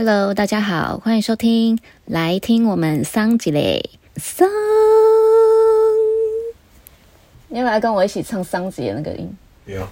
Hello，大家好，欢迎收听，来听我们桑吉嘞桑。你要不要来跟我一起唱桑吉的那个音？有。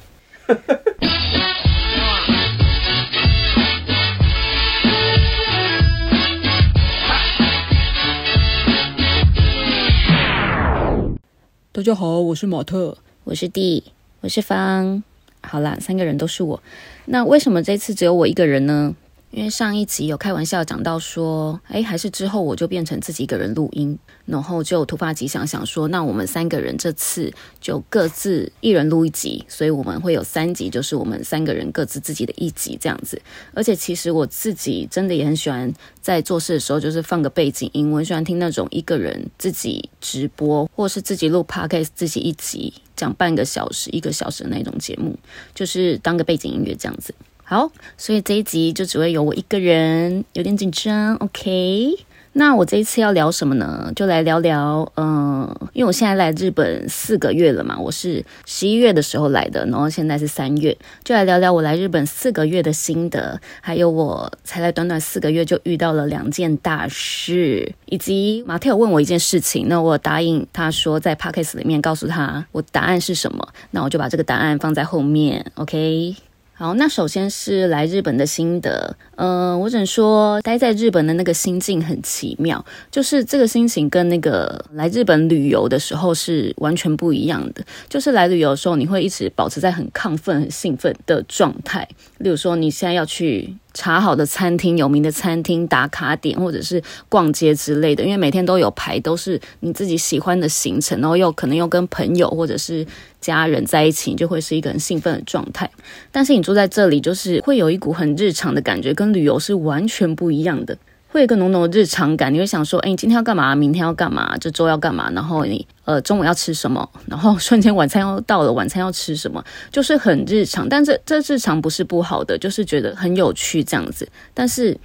大家好，我是马特，我是 D，，我是方。好啦，三个人都是我。那为什么这次只有我一个人呢？因为上一集有开玩笑讲到说，哎，还是之后我就变成自己一个人录音，然后就突发奇想，想说，那我们三个人这次就各自一人录一集，所以我们会有三集，就是我们三个人各自自己的一集这样子。而且其实我自己真的也很喜欢在做事的时候，就是放个背景音，我很喜欢听那种一个人自己直播，或是自己录 podcast 自己一集讲半个小时、一个小时的那种节目，就是当个背景音乐这样子。好，所以这一集就只会有我一个人，有点紧张。OK，那我这一次要聊什么呢？就来聊聊，嗯、因为我现在来日本四个月了嘛，我是十一月的时候来的，然后现在是三月，就来聊聊我来日本四个月的心得，还有我才来短短四个月就遇到了两件大事，以及马特有问我一件事情，那我答应他说在 Podcast 里面告诉他我答案是什么，那我就把这个答案放在后面。OK。好，那首先是来日本的心得。嗯、呃，我只能说，待在日本的那个心境很奇妙，就是这个心情跟那个来日本旅游的时候是完全不一样的。就是来旅游的时候，你会一直保持在很亢奋、很兴奋的状态。例如说，你现在要去查好的餐厅、有名的餐厅打卡点，或者是逛街之类的，因为每天都有排，都是你自己喜欢的行程，然后又可能又跟朋友或者是家人在一起，就会是一个很兴奋的状态。但是你住在这里，就是会有一股很日常的感觉，跟旅游是完全不一样的，会有一个浓浓的日常感。你会想说，哎，你今天要干嘛？明天要干嘛？这周要干嘛？然后你呃中午要吃什么？然后瞬间晚餐要到了，晚餐要吃什么？就是很日常。但这这日常不是不好的，就是觉得很有趣这样子。但是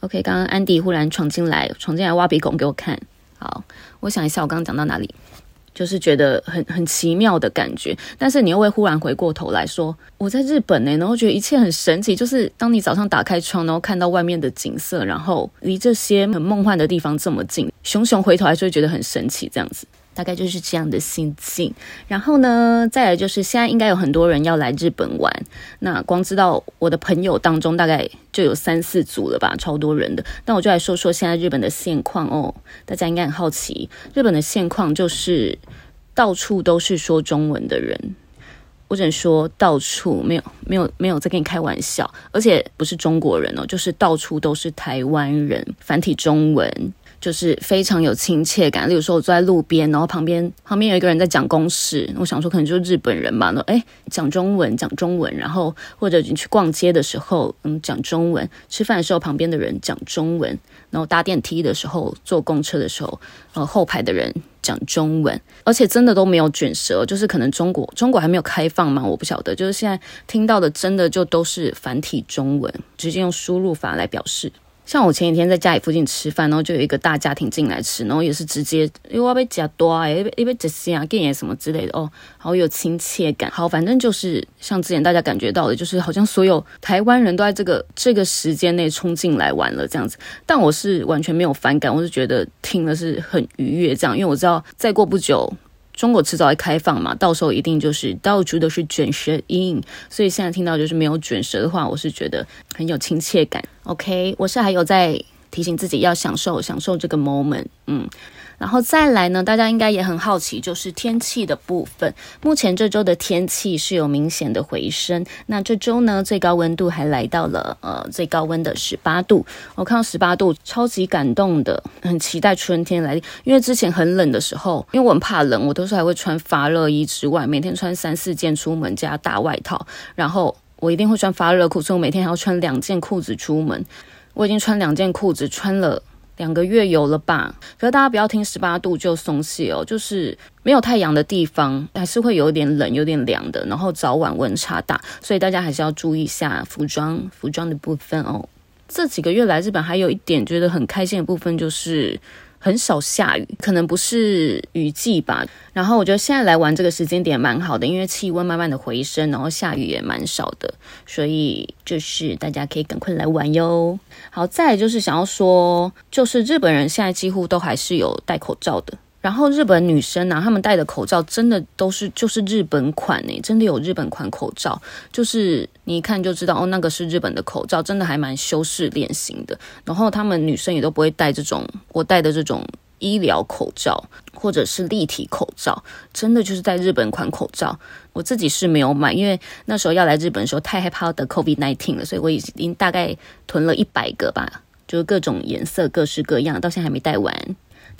，OK，刚刚安迪忽然闯进来，闯进来挖鼻孔给我看。好，我想一下，我刚刚讲到哪里？就是觉得很很奇妙的感觉，但是你又会忽然回过头来说，我在日本呢，然后觉得一切很神奇。就是当你早上打开窗，然后看到外面的景色，然后离这些很梦幻的地方这么近，熊熊回头来就会觉得很神奇，这样子。大概就是这样的心境，然后呢，再来就是现在应该有很多人要来日本玩，那光知道我的朋友当中大概就有三四组了吧，超多人的。那我就来说说现在日本的现况哦，大家应该很好奇，日本的现况就是到处都是说中文的人，我只能说到处没有没有没有在跟你开玩笑，而且不是中国人哦，就是到处都是台湾人，繁体中文。就是非常有亲切感。例如说，我坐在路边，然后旁边旁边有一个人在讲公事，我想说可能就是日本人吧。那诶，讲中文，讲中文。然后或者你去逛街的时候，嗯，讲中文。吃饭的时候，旁边的人讲中文。然后搭电梯的时候，坐公车的时候，呃，后排的人讲中文。而且真的都没有卷舌，就是可能中国中国还没有开放嘛，我不晓得。就是现在听到的，真的就都是繁体中文，直接用输入法来表示。像我前几天在家里附近吃饭，然后就有一个大家庭进来吃，然后也是直接，因为我被夹多哎，因为这些啊，给什么之类的哦，好有亲切感。好，反正就是像之前大家感觉到的，就是好像所有台湾人都在这个这个时间内冲进来玩了这样子。但我是完全没有反感，我是觉得听了是很愉悦这样，因为我知道再过不久。中国迟早会开放嘛，到时候一定就是到处都是卷舌音，所以现在听到就是没有卷舌的话，我是觉得很有亲切感。OK，我是还有在提醒自己要享受享受这个 moment，嗯。然后再来呢，大家应该也很好奇，就是天气的部分。目前这周的天气是有明显的回升。那这周呢，最高温度还来到了呃最高温的十八度。我看到十八度，超级感动的，很期待春天来临。因为之前很冷的时候，因为我很怕冷，我都是还会穿发热衣之外，每天穿三四件出门加大外套。然后我一定会穿发热裤，所以我每天还要穿两件裤子出门。我已经穿两件裤子穿了。两个月有了吧？可是大家不要听十八度就松懈哦，就是没有太阳的地方还是会有点冷、有点凉的，然后早晚温差大，所以大家还是要注意一下服装、服装的部分哦。这几个月来日本还有一点觉得很开心的部分就是，很少下雨，可能不是雨季吧。然后我觉得现在来玩这个时间点蛮好的，因为气温慢慢的回升，然后下雨也蛮少的，所以就是大家可以赶快来玩哟。好，再就是想要说，就是日本人现在几乎都还是有戴口罩的。然后日本女生呢、啊，她们戴的口罩真的都是就是日本款诶，真的有日本款口罩，就是你一看就知道哦，那个是日本的口罩，真的还蛮修饰脸型的。然后她们女生也都不会戴这种我戴的这种医疗口罩或者是立体口罩，真的就是戴日本款口罩。我自己是没有买，因为那时候要来日本的时候太害怕得 COVID-19 了，所以我已经大概囤了一百个吧，就是各种颜色各式各样，到现在还没戴完。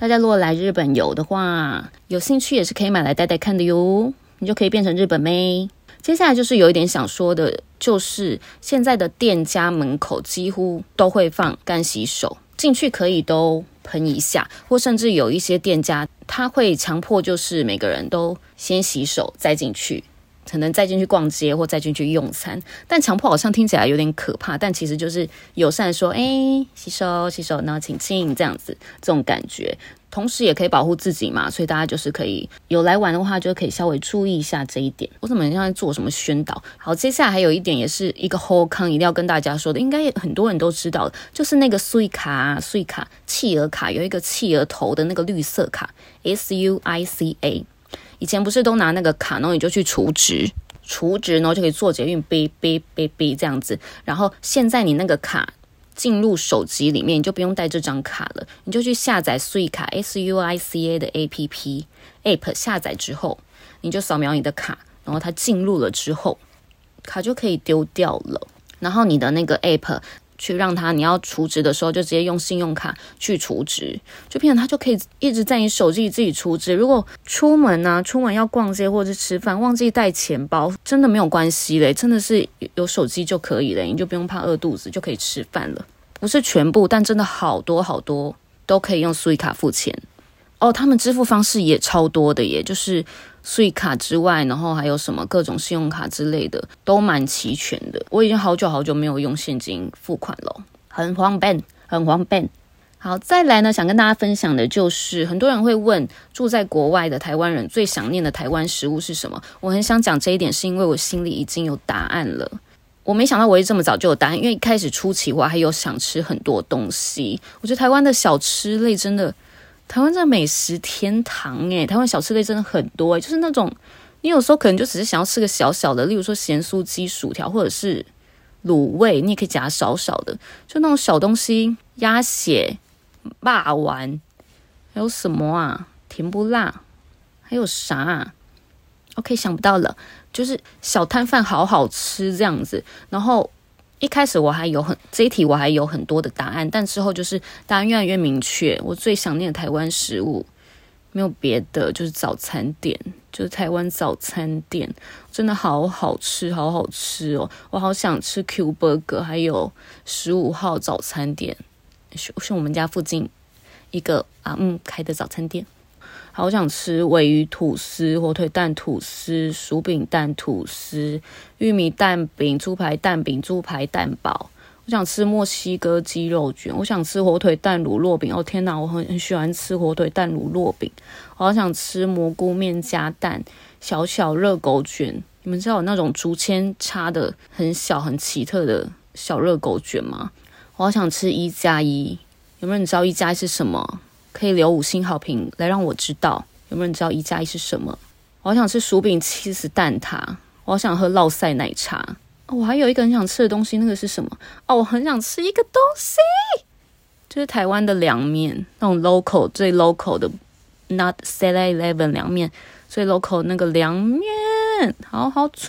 大家如果来日本游的话，有兴趣也是可以买来戴戴看的哟，你就可以变成日本妹。接下来就是有一点想说的，就是现在的店家门口几乎都会放干洗手，进去可以都喷一下，或甚至有一些店家他会强迫就是每个人都先洗手再进去。可能再进去逛街或再进去用餐，但强迫好像听起来有点可怕，但其实就是友善说，哎，洗手洗手，然后请进这样子，这种感觉，同时也可以保护自己嘛，所以大家就是可以有来玩的话，就可以稍微注意一下这一点。我怎么像在做什么宣导？好，接下来还有一点也是一个后康一定要跟大家说的，应该很多人都知道，就是那个税卡啊，税卡企鹅卡，有一个企鹅头的那个绿色卡，S U I C A。以前不是都拿那个卡，然后你就去储值，储值然后就可以做捷运，哔哔哔哔这样子。然后现在你那个卡进入手机里面，你就不用带这张卡了，你就去下载 Suica S U I C A 的 A P P App，下载之后你就扫描你的卡，然后它进入了之后，卡就可以丢掉了。然后你的那个 App。去让他，你要储值的时候就直接用信用卡去储值，就变成他就可以一直在你手机里自己储值。如果出门呢、啊，出门要逛街或者吃饭，忘记带钱包，真的没有关系嘞，真的是有手机就可以了，你就不用怕饿肚子，就可以吃饭了。不是全部，但真的好多好多都可以用 Suica 付钱哦。他们支付方式也超多的耶，就是。税卡之外，然后还有什么各种信用卡之类的，都蛮齐全的。我已经好久好久没有用现金付款了，很方便，很方便。好，再来呢，想跟大家分享的就是，很多人会问，住在国外的台湾人最想念的台湾食物是什么？我很想讲这一点，是因为我心里已经有答案了。我没想到我会这么早就有答案，因为一开始初期我还有想吃很多东西。我觉得台湾的小吃类真的。台湾这美食天堂诶，台湾小吃类真的很多诶，就是那种你有时候可能就只是想要吃个小小的，例如说咸酥鸡、薯条或者是卤味，你也可以夹少少的，就那种小东西，鸭血、霸丸，还有什么啊？甜不辣，还有啥啊？OK，想不到了，就是小摊贩好好吃这样子，然后。一开始我还有很这一题我还有很多的答案，但之后就是答案越来越明确。我最想念的台湾食物没有别的，就是早餐店，就是台湾早餐店，真的好好吃，好好吃哦！我好想吃 Q Burger，还有十五号早餐店，是是我们家附近一个啊嗯开的早餐店。好想吃鮪鱼吐司、火腿蛋吐司、薯饼蛋吐司、玉米蛋饼、猪排蛋饼、猪排蛋堡。我想吃墨西哥鸡肉卷，我想吃火腿蛋乳酪饼。哦天哪，我很很喜欢吃火腿蛋乳酪饼。我好想吃蘑菇面加蛋、小小热狗卷。你们知道有那种竹签插的很小很奇特的小热狗卷吗？我好想吃一加一。有没有人知道一加一是什么？可以留五星好评来让我知道有没有人知道一加一是什么？我好想吃薯饼、起司蛋挞，我好想喝烙赛奶茶。我还有一个很想吃的东西，那个是什么？哦，我很想吃一个东西，就是台湾的凉面，那种 local 最 local 的，not seven eleven 凉面，最 local 那个凉面，好好吃。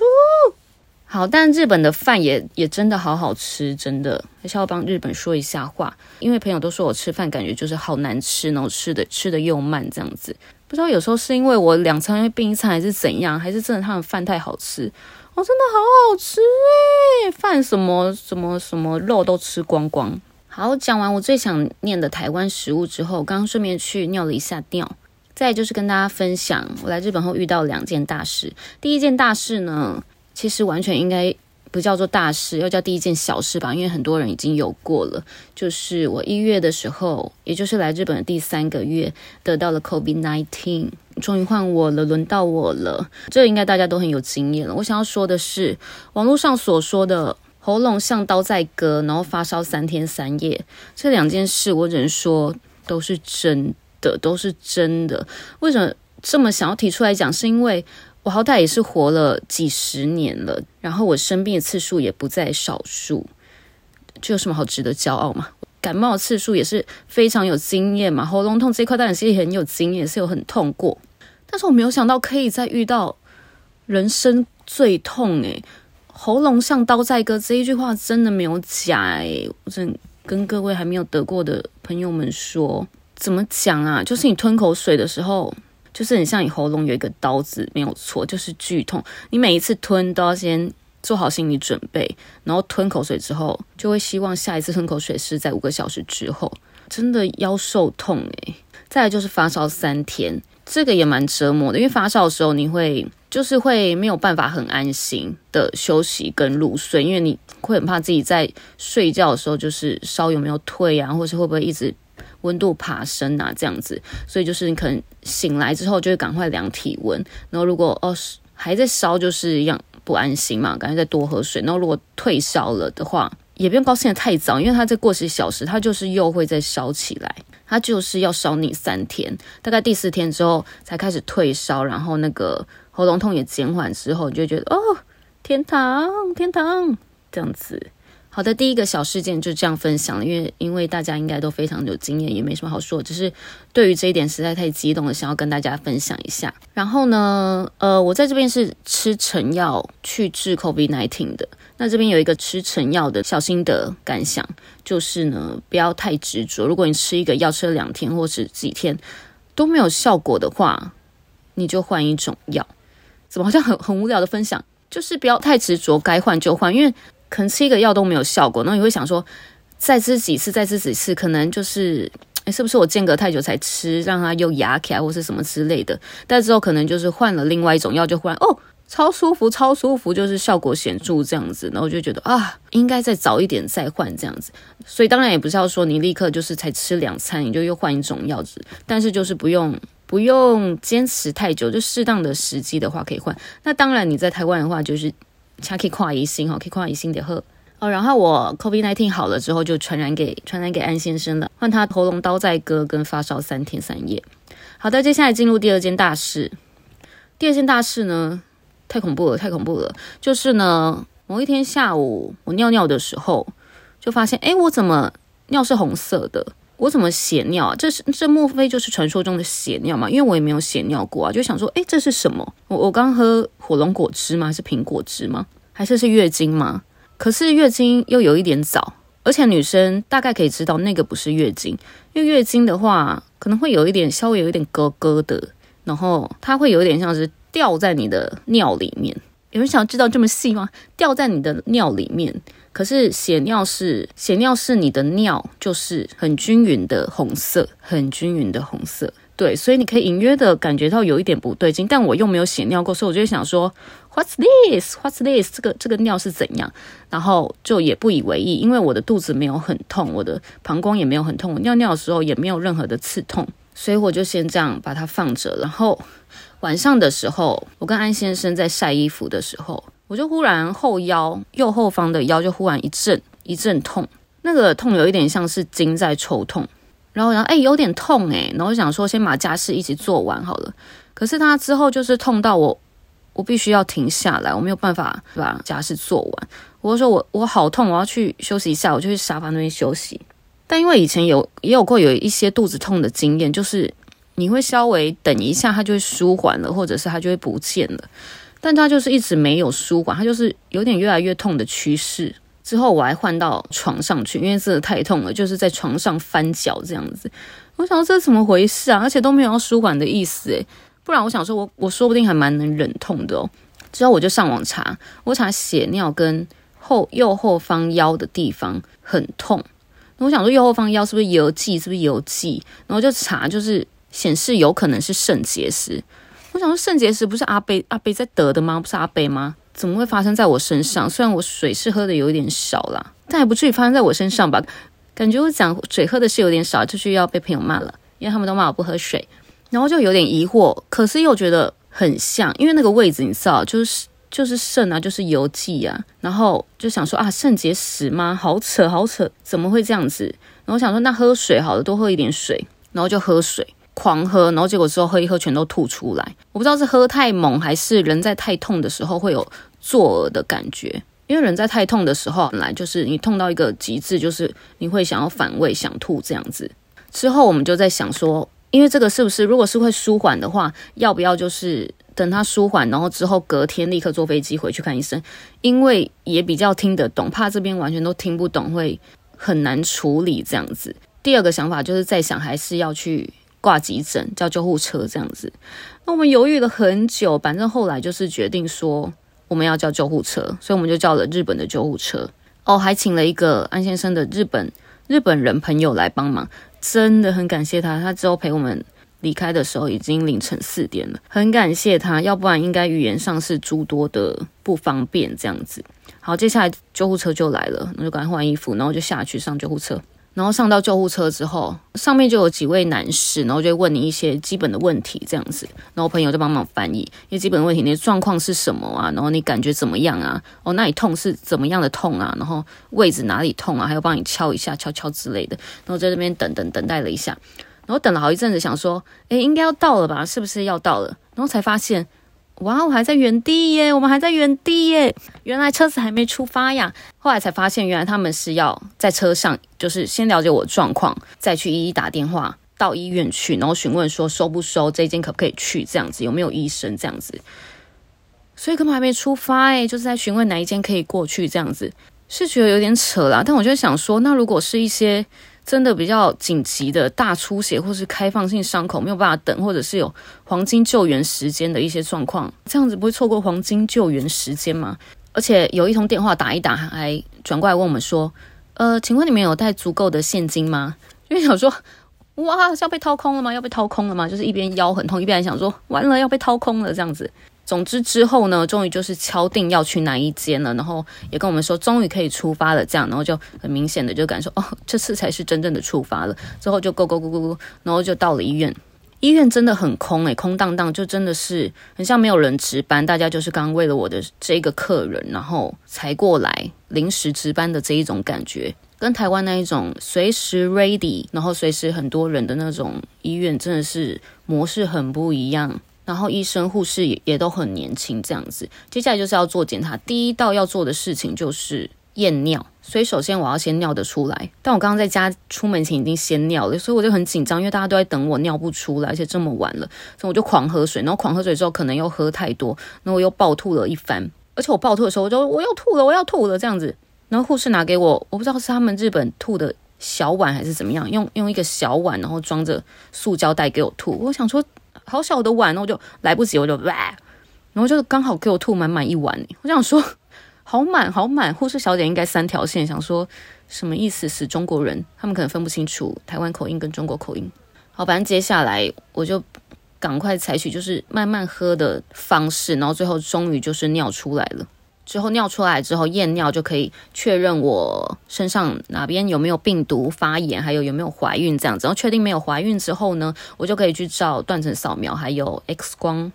好，但日本的饭也也真的好好吃，真的。还是要帮日本说一下话，因为朋友都说我吃饭感觉就是好难吃，然后吃的吃的又慢这样子，不知道有时候是因为我两餐会并一餐还是怎样，还是真的他们饭太好吃，哦，真的好好吃诶，饭什么什么什么肉都吃光光。好，讲完我最想念的台湾食物之后，刚刚顺便去尿了一下尿，再就是跟大家分享我来日本后遇到两件大事，第一件大事呢。其实完全应该不叫做大事，要叫第一件小事吧，因为很多人已经有过了。就是我一月的时候，也就是来日本的第三个月，得到了 COVID-19，终于换我了，轮到我了。这应该大家都很有经验了。我想要说的是，网络上所说的喉咙像刀在割，然后发烧三天三夜，这两件事，我只能说都是真的，都是真的。为什么这么想要提出来讲？是因为。我好歹也是活了几十年了，然后我生病的次数也不在少数，这有什么好值得骄傲吗？感冒的次数也是非常有经验嘛，喉咙痛这一块当然是很有经验，是有很痛过，但是我没有想到可以再遇到人生最痛诶，喉咙像刀在割这一句话真的没有假诶，我真跟各位还没有得过的朋友们说，怎么讲啊？就是你吞口水的时候。就是很像你喉咙有一个刀子，没有错，就是剧痛。你每一次吞都要先做好心理准备，然后吞口水之后，就会希望下一次吞口水是在五个小时之后。真的腰受痛诶。再来就是发烧三天，这个也蛮折磨的，因为发烧的时候你会就是会没有办法很安心的休息跟入睡，因为你会很怕自己在睡觉的时候就是烧有没有退啊，或是会不会一直。温度爬升啊，这样子，所以就是你可能醒来之后就会赶快量体温，然后如果哦还在烧，就是一样不安心嘛，赶快再多喝水。然后如果退烧了的话，也不用高兴的太早，因为它再过十小时，它就是又会再烧起来，它就是要烧你三天，大概第四天之后才开始退烧，然后那个喉咙痛也减缓之后，你就觉得哦天堂天堂这样子。好的，第一个小事件就这样分享了，因为因为大家应该都非常有经验，也没什么好说，只是对于这一点实在太激动了，想要跟大家分享一下。然后呢，呃，我在这边是吃成药去治 COVID-19 的。那这边有一个吃成药的小心得感想，就是呢，不要太执着。如果你吃一个药吃了两天或是几天都没有效果的话，你就换一种药。怎么好像很很无聊的分享？就是不要太执着，该换就换，因为。可能吃一个药都没有效果，那你会想说，再吃几次，再吃几次，可能就是，诶，是不是我间隔太久才吃，让它又压起来，或是什么之类的？但之后可能就是换了另外一种药，就忽然哦，超舒服，超舒服，就是效果显著这样子，然后就觉得啊，应该再早一点再换这样子。所以当然也不是要说你立刻就是才吃两餐，你就又换一种药子，但是就是不用不用坚持太久，就适当的时机的话可以换。那当然你在台湾的话就是。才可以跨一星哈，可以跨一星的喝哦。然后我 COVID nineteen 好了之后，就传染给传染给安先生了，换他喉咙刀在割，跟发烧三天三夜。好的，接下来进入第二件大事。第二件大事呢，太恐怖了，太恐怖了。就是呢，某一天下午我尿尿的时候，就发现，诶，我怎么尿是红色的？我怎么血尿啊？这是这莫非就是传说中的血尿吗？因为我也没有血尿过啊，就想说，诶，这是什么？我我刚喝火龙果汁吗？还是苹果汁吗？还是是月经吗？可是月经又有一点早，而且女生大概可以知道那个不是月经，因为月经的话可能会有一点稍微有一点咯咯的，然后它会有点像是掉在你的尿里面。有人想知道这么细吗？掉在你的尿里面。可是血尿是血尿是你的尿，就是很均匀的红色，很均匀的红色。对，所以你可以隐约的感觉到有一点不对劲，但我又没有血尿过，所以我就想说，What's this？What's this？这个这个尿是怎样？然后就也不以为意，因为我的肚子没有很痛，我的膀胱也没有很痛，我尿尿的时候也没有任何的刺痛，所以我就先这样把它放着。然后晚上的时候，我跟安先生在晒衣服的时候。我就忽然后腰右后方的腰就忽然一阵一阵痛，那个痛有一点像是筋在抽痛，然后然后哎有点痛哎，然后我想说先把家事一起做完好了，可是他之后就是痛到我我必须要停下来，我没有办法把家事做完，我就说我我好痛，我要去休息一下，我就去沙发那边休息。但因为以前有也有过有一些肚子痛的经验，就是你会稍微等一下，它就会舒缓了，或者是它就会不见了。但它就是一直没有舒缓，它就是有点越来越痛的趋势。之后我还换到床上去，因为真的太痛了，就是在床上翻脚这样子。我想说这是怎么回事啊？而且都没有要舒缓的意思诶，不然我想说我我说不定还蛮能忍痛的哦。之后我就上网查，我查血尿跟后右后方腰的地方很痛。我想说右后方腰是不是有记？是不是有记？然后就查，就是显示有可能是肾结石。我想说肾结石不是阿北阿北在得的吗？不是阿北吗？怎么会发生在我身上？虽然我水是喝的有一点少啦，但也不至于发生在我身上吧？感觉我讲水喝的是有点少，就是要被朋友骂了，因为他们都骂我不喝水，然后就有点疑惑，可是又觉得很像，因为那个位置你知道，就是就是肾啊，就是邮寄啊，然后就想说啊，肾结石吗？好扯，好扯，怎么会这样子？然后想说那喝水好了，多喝一点水，然后就喝水。狂喝，然后结果之后喝一喝，全都吐出来。我不知道是喝太猛，还是人在太痛的时候会有作呕的感觉。因为人在太痛的时候，本来就是你痛到一个极致，就是你会想要反胃、想吐这样子。之后我们就在想说，因为这个是不是，如果是会舒缓的话，要不要就是等它舒缓，然后之后隔天立刻坐飞机回去看医生？因为也比较听得懂，怕这边完全都听不懂，会很难处理这样子。第二个想法就是在想，还是要去。挂急诊叫救护车这样子，那我们犹豫了很久，反正后来就是决定说我们要叫救护车，所以我们就叫了日本的救护车哦，还请了一个安先生的日本日本人朋友来帮忙，真的很感谢他。他之后陪我们离开的时候已经凌晨四点了，很感谢他，要不然应该语言上是诸多的不方便这样子。好，接下来救护车就来了，那就赶快换衣服，然后就下去上救护车。然后上到救护车之后，上面就有几位男士，然后就会问你一些基本的问题，这样子。然后朋友就帮忙翻译，因为基本问题，你的状况是什么啊？然后你感觉怎么样啊？哦，那你痛是怎么样的痛啊？然后位置哪里痛啊？还有帮你敲一下、敲敲之类的。然后在这边等等等待了一下，然后等了好一阵子，想说，诶，应该要到了吧？是不是要到了？然后才发现。哇，我还在原地耶！我们还在原地耶！原来车子还没出发呀。后来才发现，原来他们是要在车上，就是先了解我状况，再去一一打电话到医院去，然后询问说收不收这一间，可不可以去，这样子有没有医生这样子。所以根本还没出发诶，就是在询问哪一间可以过去这样子，是觉得有点扯啦。但我就想说，那如果是一些。真的比较紧急的大出血，或是开放性伤口没有办法等，或者是有黄金救援时间的一些状况，这样子不会错过黄金救援时间吗？而且有一通电话打一打，还转过来问我们说：“呃，请问你们有带足够的现金吗？”因为想说，哇，是要被掏空了吗？要被掏空了吗？就是一边腰很痛，一边想说，完了要被掏空了这样子。总之之后呢，终于就是敲定要去哪一间了，然后也跟我们说终于可以出发了，这样，然后就很明显的就感受哦，这次才是真正的出发了。之后就咕咕咕咕咕然后就到了医院，医院真的很空诶，空荡荡，就真的是很像没有人值班，大家就是刚刚为了我的这个客人，然后才过来临时值班的这一种感觉，跟台湾那一种随时 ready，然后随时很多人的那种医院，真的是模式很不一样。然后医生护士也也都很年轻，这样子。接下来就是要做检查，第一道要做的事情就是验尿。所以首先我要先尿得出来，但我刚刚在家出门前已经先尿了，所以我就很紧张，因为大家都在等我尿不出来，而且这么晚了，所以我就狂喝水。然后狂喝水之后，可能又喝太多，然后我又暴吐了一番。而且我暴吐的时候，我就我要吐了，我要吐了这样子。然后护士拿给我，我不知道是他们日本吐的小碗还是怎么样，用用一个小碗，然后装着塑胶袋给我吐。我想说。好小的碗，然后我就来不及，我就哇，然后就刚好给我吐满满一碗。我想说，好满好满，护士小姐应该三条线，想说什么意思？是中国人，他们可能分不清楚台湾口音跟中国口音。好，反正接下来我就赶快采取就是慢慢喝的方式，然后最后终于就是尿出来了。之后尿出来之后验尿就可以确认我身上哪边有没有病毒发炎，还有有没有怀孕这样子。然后确定没有怀孕之后呢，我就可以去照断层扫描，还有 X 光。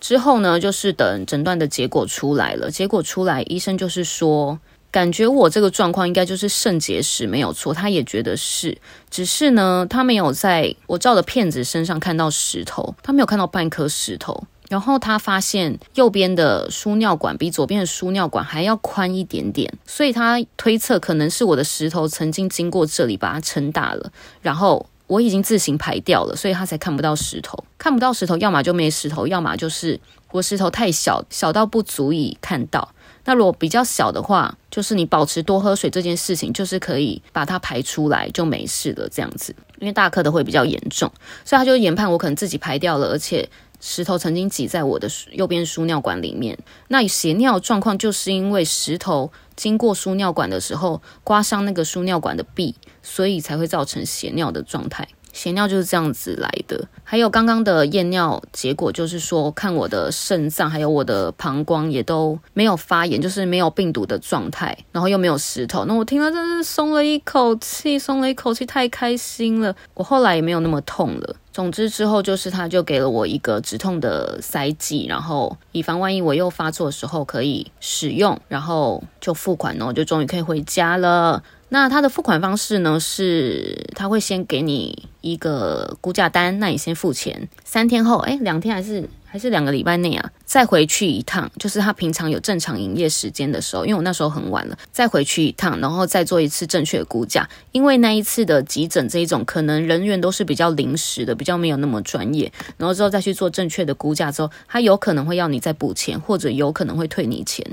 之后呢，就是等诊断的结果出来了。结果出来，医生就是说，感觉我这个状况应该就是肾结石没有错，他也觉得是，只是呢，他没有在我照的片子身上看到石头，他没有看到半颗石头。然后他发现右边的输尿管比左边的输尿管还要宽一点点，所以他推测可能是我的石头曾经经过这里把它撑大了，然后我已经自行排掉了，所以他才看不到石头。看不到石头，要么就没石头，要么就是我石头太小，小到不足以看到。那如果比较小的话，就是你保持多喝水这件事情，就是可以把它排出来就没事了这样子。因为大颗的会比较严重，所以他就研判我可能自己排掉了，而且。石头曾经挤在我的右边输尿管里面，那血尿状况就是因为石头经过输尿管的时候刮伤那个输尿管的壁，所以才会造成血尿的状态。血尿就是这样子来的。还有刚刚的验尿结果，就是说看我的肾脏还有我的膀胱也都没有发炎，就是没有病毒的状态，然后又没有石头。那我听了真是松了一口气，松了一口气，太开心了。我后来也没有那么痛了。总之之后就是，他就给了我一个止痛的塞剂，然后以防万一我又发作的时候可以使用，然后就付款哦，就终于可以回家了。那他的付款方式呢，是他会先给你一个估价单，那你先付钱，三天后，哎，两天还是？还是两个礼拜内啊，再回去一趟，就是他平常有正常营业时间的时候，因为我那时候很晚了，再回去一趟，然后再做一次正确的估价。因为那一次的急诊这一种，可能人员都是比较临时的，比较没有那么专业，然后之后再去做正确的估价之后，他有可能会要你再补钱，或者有可能会退你钱。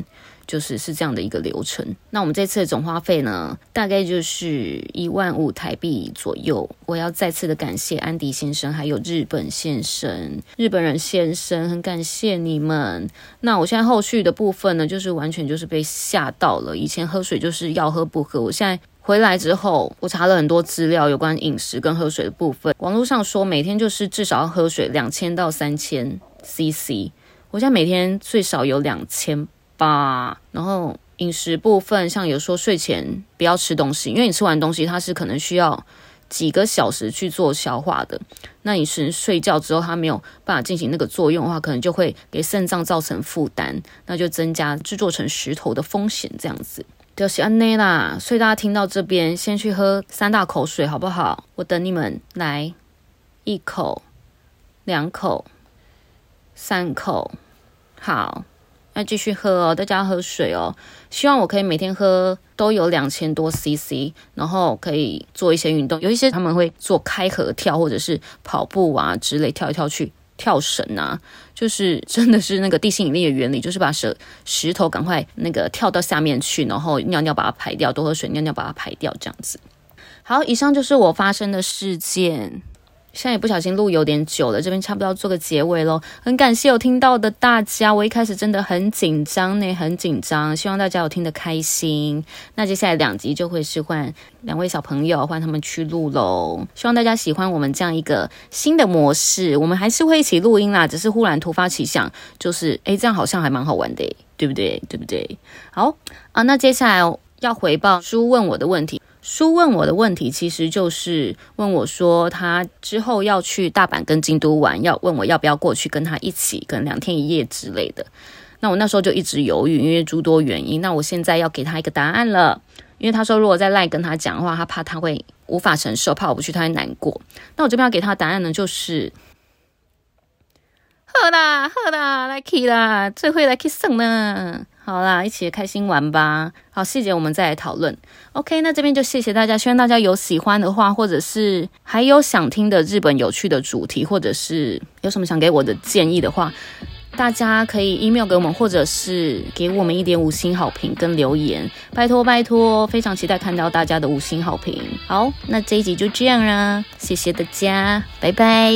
就是是这样的一个流程。那我们这次的总花费呢，大概就是一万五台币左右。我要再次的感谢安迪先生，还有日本先生、日本人先生，很感谢你们。那我现在后续的部分呢，就是完全就是被吓到了。以前喝水就是要喝不喝，我现在回来之后，我查了很多资料，有关饮食跟喝水的部分。网络上说每天就是至少要喝水两千到三千 CC，我现在每天最少有两千。吧，然后饮食部分，像有说睡前不要吃东西，因为你吃完东西，它是可能需要几个小时去做消化的。那你是睡觉之后，它没有办法进行那个作用的话，可能就会给肾脏造成负担，那就增加制作成石头的风险。这样子就是安内啦。所以大家听到这边，先去喝三大口水，好不好？我等你们来，一口、两口、三口，好。那继续喝哦，大家要喝水哦。希望我可以每天喝都有两千多 CC，然后可以做一些运动。有一些他们会做开合跳或者是跑步啊之类，跳一跳去跳绳啊，就是真的是那个地心引力的原理，就是把石石头赶快那个跳到下面去，然后尿尿把它排掉，多喝水，尿尿把它排掉，这样子。好，以上就是我发生的事件。现在也不小心录有点久了，这边差不多要做个结尾喽。很感谢有听到的大家，我一开始真的很紧张呢，很紧张。希望大家有听得开心。那接下来两集就会是换两位小朋友，换他们去录喽。希望大家喜欢我们这样一个新的模式。我们还是会一起录音啦，只是忽然突发奇想，就是诶，这样好像还蛮好玩的，对不对？对不对？好啊，那接下来要回报书问我的问题。书问我的问题，其实就是问我说，他之后要去大阪跟京都玩，要问我要不要过去跟他一起，可能两天一夜之类的。那我那时候就一直犹豫，因为诸多原因。那我现在要给他一个答案了，因为他说如果再赖跟他讲的话，他怕他会无法承受，怕我不去他会难过。那我这边要给他的答案呢，就是。好啦，好啦，来去啦，最会来去省呢。好啦，一起开心玩吧。好，细节我们再来讨论。OK，那这边就谢谢大家。希望大家有喜欢的话，或者是还有想听的日本有趣的主题，或者是有什么想给我的建议的话，大家可以 email 给我们，或者是给我们一点五星好评跟留言。拜托拜托，非常期待看到大家的五星好评。好，那这一集就这样啦，谢谢大家，拜拜。